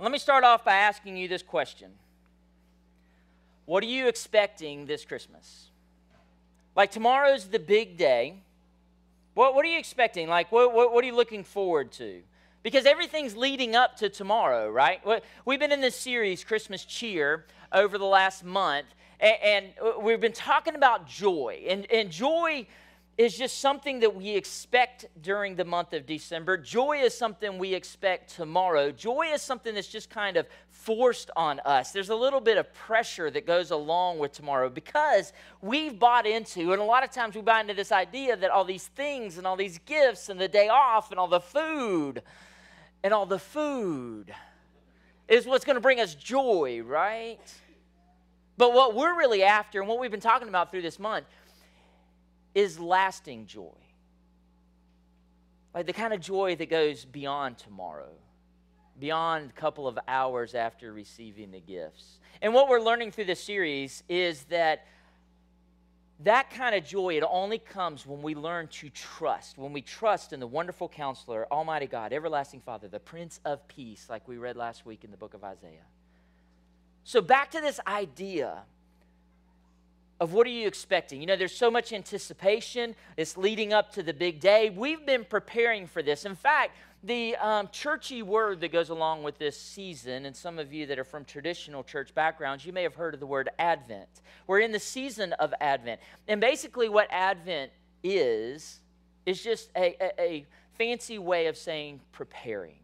Let me start off by asking you this question What are you expecting this Christmas? Like, tomorrow's the big day. What, what are you expecting? Like, what, what, what are you looking forward to? Because everything's leading up to tomorrow, right? We've been in this series, Christmas Cheer, over the last month, and, we've been talking about joy. And, and joy is just something that we expect during the month of December. Joy is something we expect tomorrow. Joy is something that's just kind of forced on us. There's a little bit of pressure that goes along with tomorrow because we've bought into, and a lot of times we buy into this idea that all these things and all these gifts and the day off and all the food and all the food is what's going to bring us joy, right? But what we're really after and what we've been talking about through this month is lasting joy. Like the kind of joy that goes beyond tomorrow, beyond a couple of hours after receiving the gifts. And what we're learning through this series is that that kind of joy, it only comes when we learn to trust, when we trust in the wonderful counselor, Almighty God, everlasting Father, the Prince of Peace, like we read last week in the book of Isaiah. So, back to this idea of what are you expecting? You know, there's so much anticipation. It's leading up to the big day. We've been preparing for this. In fact, the um, churchy word that goes along with this season, and some of you that are from traditional church backgrounds, you may have heard of the word Advent. We're in the season of Advent. And basically, what Advent is, is just a, a, a fancy way of saying preparing.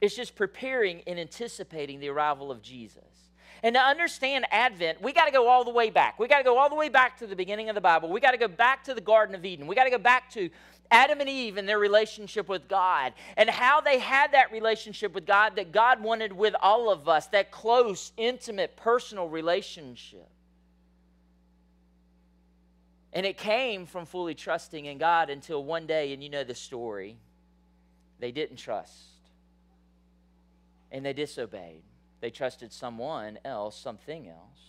It's just preparing and anticipating the arrival of Jesus. And to understand Advent, we got to go all the way back. We got to go all the way back to the beginning of the Bible. We got to go back to the Garden of Eden. We got to go back to Adam and Eve and their relationship with God and how they had that relationship with God that God wanted with all of us, that close, intimate, personal relationship. And it came from fully trusting in God until one day, and you know the story, they didn't trust and they disobeyed. They trusted someone else, something else.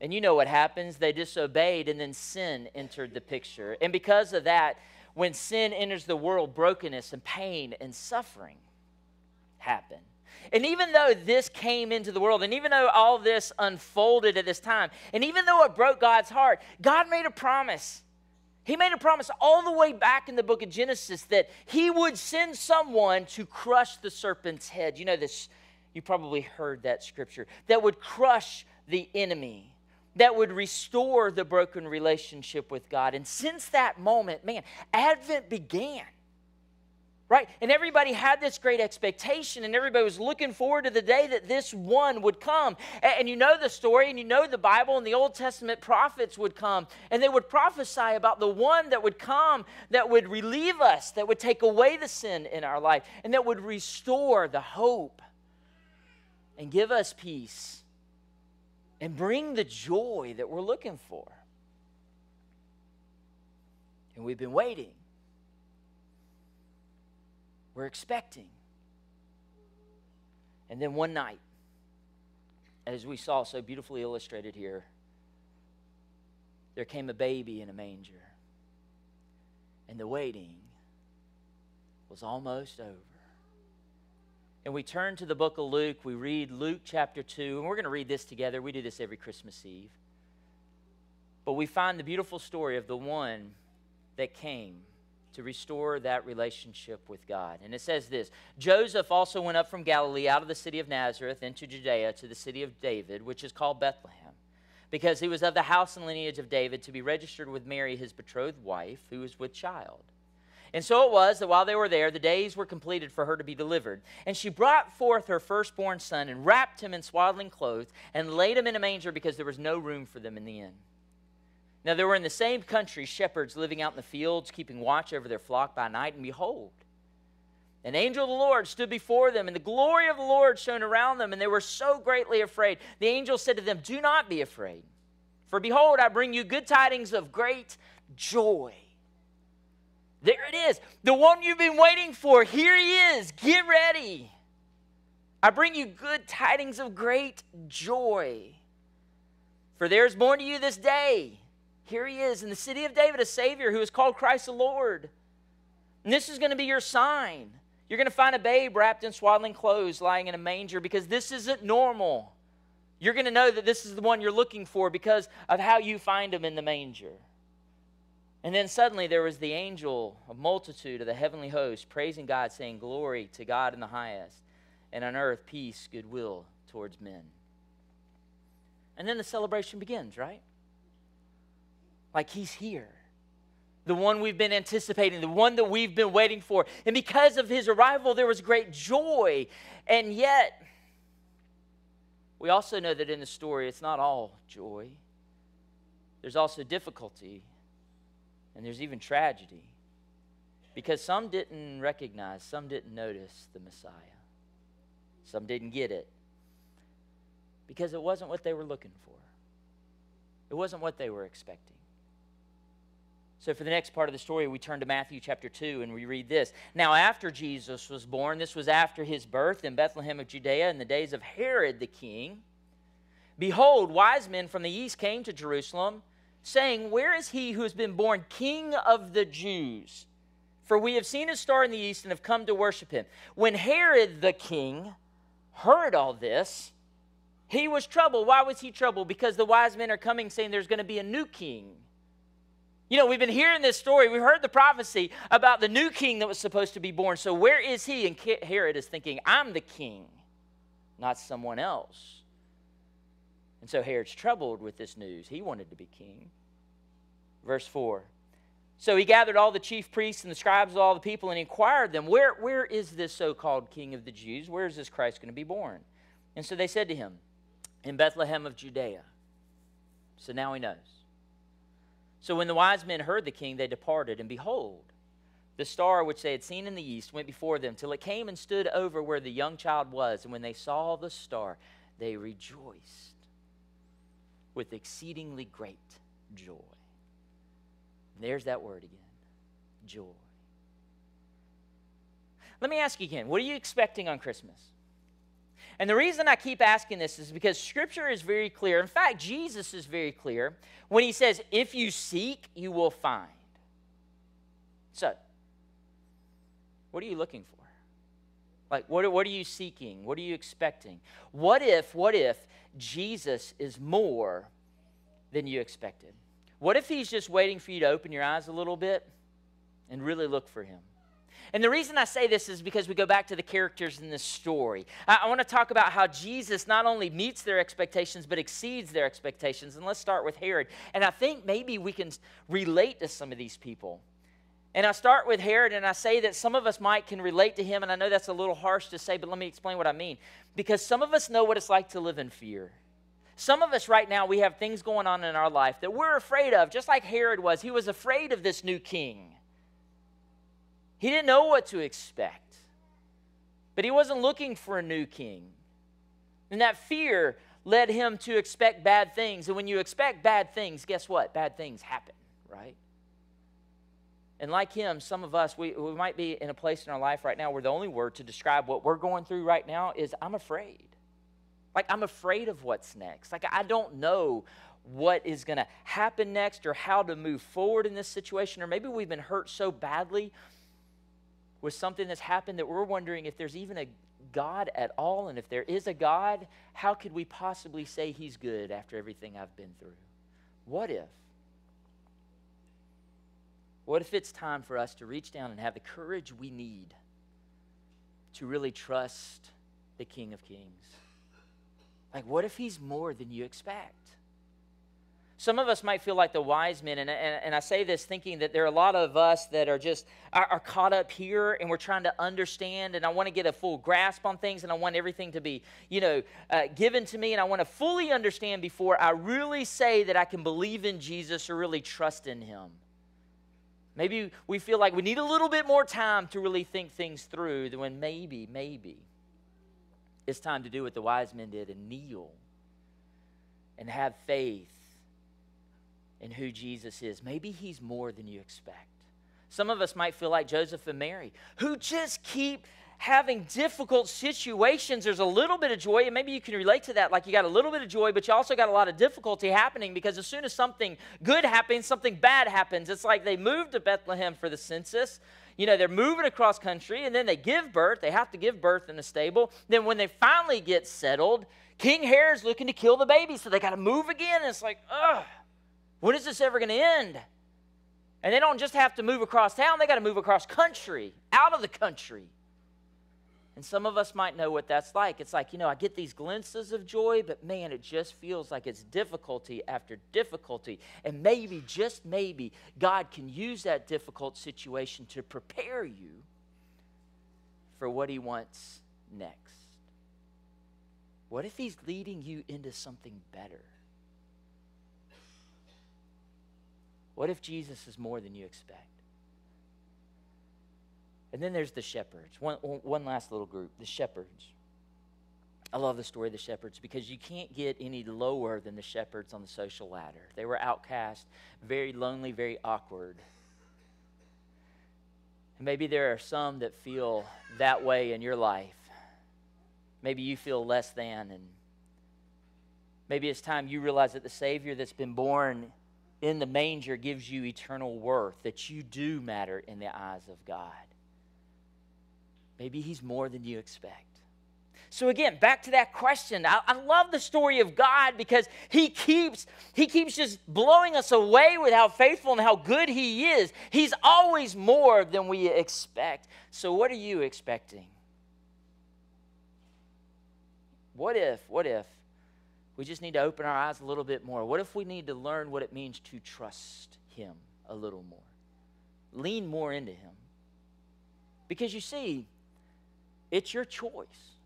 And you know what happens? They disobeyed, and then sin entered the picture. And because of that, when sin enters the world, brokenness and pain and suffering happen. And even though this came into the world, and even though all this unfolded at this time, and even though it broke God's heart, God made a promise. He made a promise all the way back in the book of Genesis that He would send someone to crush the serpent's head. You know this you probably heard that scripture, that would crush the enemy, that would restore the broken relationship with God. And since that moment, man, Advent began. Right? And everybody had this great expectation, and everybody was looking forward to the day that this one would come. And, you know the story, and you know the Bible, and the Old Testament prophets would come, and they would prophesy about the one that would come that would relieve us, that would take away the sin in our life, and that would restore the hope and give us peace and bring the joy that we're looking for. And we've been waiting. We're expecting. And then one night, as we saw so beautifully illustrated here, there came a baby in a manger. And the waiting was almost over and we turn to the book of Luke, we read Luke chapter 2, and we're going to read this together. We do this every Christmas Eve. But we find the beautiful story of the one that came to restore that relationship with God. And it says this Joseph also went up from Galilee out of the city of Nazareth into Judea to the city of David, which is called Bethlehem, because he was of the house and lineage of David, to be registered with Mary, his betrothed wife, who was with child. And so it was that while they were there, the days were completed for her to be delivered. And she brought forth her firstborn son and wrapped him in swaddling clothes and laid him in a manger because there was no room for them in the inn. Now there were in the same country shepherds living out in the fields, keeping watch over their flock by night. And behold, an angel of the Lord stood before them, and the glory of the Lord shone around them, and they were so greatly afraid. The angel said to them, Do not be afraid, for behold, I bring you good tidings of great joy there it is. The one you've been waiting for. Here he is. Get ready. I bring you good tidings of great joy. For there is born to you this day. Here he is in the city of David, a Savior who is called Christ the Lord. And this is going to be your sign. You're going to find a babe wrapped in swaddling clothes lying in a manger because this isn't normal. You're going to know that this is the one you're looking for because of how you find him in the manger. And then suddenly there was the angel, a multitude of the heavenly host, praising God, saying, Glory to God in the highest, and on earth peace, goodwill towards men. And then the celebration begins, right? Like he's here. The one we've been anticipating, the one that we've been waiting for. And because of his arrival, there was great joy. And yet, we also know that in the story, it's not all joy. There's also difficulty, and there's even tragedy. Because some didn't recognize, some didn't notice the Messiah, some didn't get it. Because it wasn't what they were looking for, it wasn't what they were expecting. So, for the next part of the story, we turn to Matthew chapter 2 and we read this. Now, after Jesus was born, this was after his birth in Bethlehem of Judea in the days of Herod the king. Behold, wise men from the east came to Jerusalem, saying, Where is he who has been born king of the Jews? For we have seen his star in the east and have come to worship him. When Herod the king heard all this, he was troubled. Why was he troubled? Because the wise men are coming saying there's going to be a new king. You know, we've been hearing this story. We've heard the prophecy about the new king that was supposed to be born. So, where is he? And Herod is thinking, I'm the king, not someone else. And so, Herod's troubled with this news. He wanted to be king. Verse 4. So he gathered all the chief priests and the scribes of all the people and inquired them, Where, where is this so called king of the Jews? Where is this Christ going to be born? And so they said to him, In Bethlehem of Judea. So now he knows. So when the wise men heard the king, they departed, and behold, the star which they had seen in the east went before them till it came and stood over where the young child was. And when they saw the star, they rejoiced with exceedingly great joy. There's that word again joy. Let me ask you again what are you expecting on Christmas? And the reason I keep asking this is because Scripture is very clear. In fact, Jesus is very clear when he says, If you seek, you will find. So, what are you looking for? Like, what, what are you seeking? What are you expecting? What if, what if Jesus is more than you expected? What if he's just waiting for you to open your eyes a little bit and really look for him? And the reason I say this is because we go back to the characters in this story. I, I want to talk about how Jesus not only meets their expectations, but exceeds their expectations. And let's start with Herod. And I think maybe we can relate to some of these people. And I start with Herod, and I say that some of us might can relate to him, and I know that's a little harsh to say, but let me explain what I mean. Because some of us know what it's like to live in fear. Some of us right now, we have things going on in our life that we're afraid of, just like Herod was. He was afraid of this new king. He didn't know what to expect, but he wasn't looking for a new king. And that fear led him to expect bad things. And when you expect bad things, guess what? Bad things happen, right? And like him, some of us, we, we might be in a place in our life right now where the only word to describe what we're going through right now is I'm afraid. Like, I'm afraid of what's next. Like, I don't know what is going to happen next or how to move forward in this situation. Or maybe we've been hurt so badly with something that's happened that we're wondering if there's even a God at all. And if there is a God, how could we possibly say he's good after everything I've been through? What if? What if it's time for us to reach down and have the courage we need to really trust the King of Kings? Like, what if he's more than you expect? Some of us might feel like the wise men, and, and, and, I say this thinking that there are a lot of us that are just are, are caught up here, and we're trying to understand, and I want to get a full grasp on things, and I want everything to be, you know, uh, given to me, and I want to fully understand before I really say that I can believe in Jesus or really trust in Him. Maybe we feel like we need a little bit more time to really think things through, than when maybe, maybe it's time to do what the wise men did and kneel and have faith in who Jesus is. Maybe he's more than you expect. Some of us might feel like Joseph and Mary, who just keep having difficult situations. There's a little bit of joy, and maybe you can relate to that. Like you got a little bit of joy, but you also got a lot of difficulty happening because as soon as something good happens, something bad happens. It's like they moved to Bethlehem for the census. You know, they're moving across country and then they give birth. They have to give birth in a stable. Then when they finally get settled, King Herod's looking to kill the baby, so they got to move again. And it's like, ugh, when is this ever going to end? And they don't just have to move across town, they got to move across country, out of the country. And some of us might know what that's like. It's like, you know, I get these glimpses of joy, but man, it just feels like it's difficulty after difficulty. And maybe, just maybe, God can use that difficult situation to prepare you for what He wants next. What if He's leading you into something better? What if Jesus is more than you expect? And then there's the shepherds. One, one last little group, the shepherds. I love the story of the shepherds because you can't get any lower than the shepherds on the social ladder. They were outcast, very lonely, very awkward. And maybe there are some that feel that way in your life. Maybe you feel less than, and maybe it's time you realize that the Savior that's been born in the manger gives you eternal worth, that you do matter in the eyes of God. Maybe He's more than you expect. So again, back to that question. I, I, love the story of God because He keeps He keeps just blowing us away with how faithful and how good He is. He's always more than we expect. So what are you expecting? What if, what if we just need to open our eyes a little bit more? What if we need to learn what it means to trust Him a little more? Lean more into Him. Because you see, it's your choice.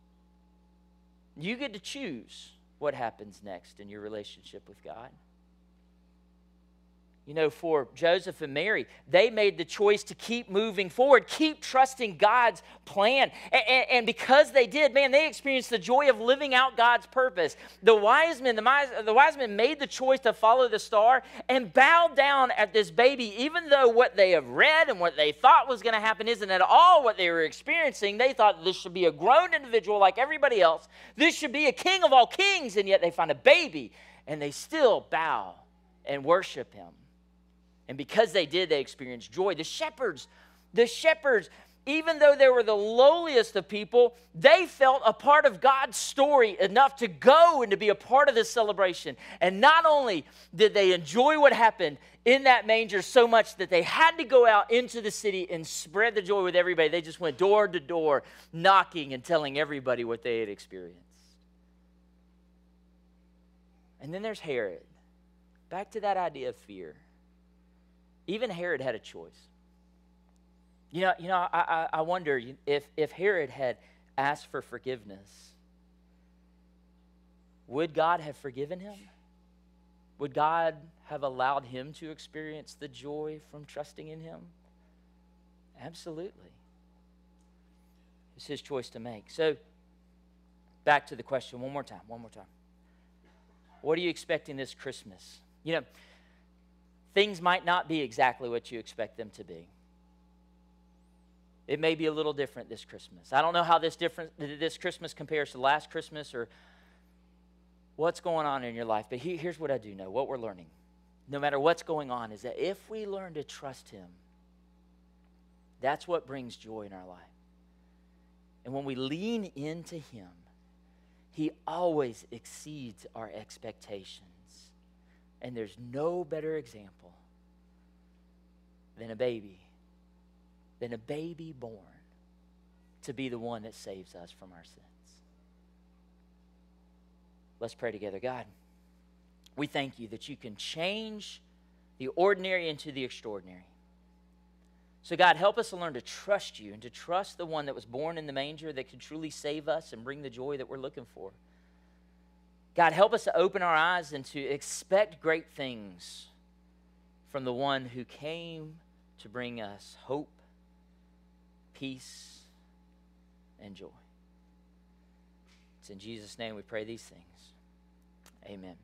You get to choose what happens next in your relationship with God. You know, for Joseph and Mary, they made the choice to keep moving forward, keep trusting God's plan. And, and, because they did, man, they experienced the joy of living out God's purpose. The wise men, the, the wise men made the choice to follow the star and bow down at this baby, even though what they have read and what they thought was going to happen isn't at all what they were experiencing. They thought this should be a grown individual like everybody else. This should be a king of all kings, and yet they find a baby and they still bow and worship him. And because they did, they experienced joy. The shepherds, the shepherds, even though they were the lowliest of people, they felt a part of God's story enough to go and to be a part of this celebration. And not only did they enjoy what happened in that manger so much that they had to go out into the city and spread the joy with everybody, they just went door to door, knocking and telling everybody what they had experienced. And then there's Herod. Back to that idea of fear. Even Herod had a choice. You know, you know I, I wonder if, if Herod had asked for forgiveness, would God have forgiven him? Would God have allowed him to experience the joy from trusting in him? Absolutely. It's his choice to make. So, back to the question one more time, one more time. What are you expecting this Christmas? You know, things might not be exactly what you expect them to be. It may be a little different this Christmas. I don't know how this different this Christmas compares to last Christmas or what's going on in your life, but here's what I do know, what we're learning. No matter what's going on is that if we learn to trust him, that's what brings joy in our life. And when we lean into him, he always exceeds our expectations. And there's no better example than a baby, than a baby born to be the one that saves us from our sins. Let's pray together. God, we thank you that you can change the ordinary into the extraordinary. So, God, help us to learn to trust you and to trust the one that was born in the manger that can truly save us and bring the joy that we're looking for. God, help us to open our eyes and to expect great things from the one who came to bring us hope, peace, and joy. It's in Jesus' name we pray these things. Amen.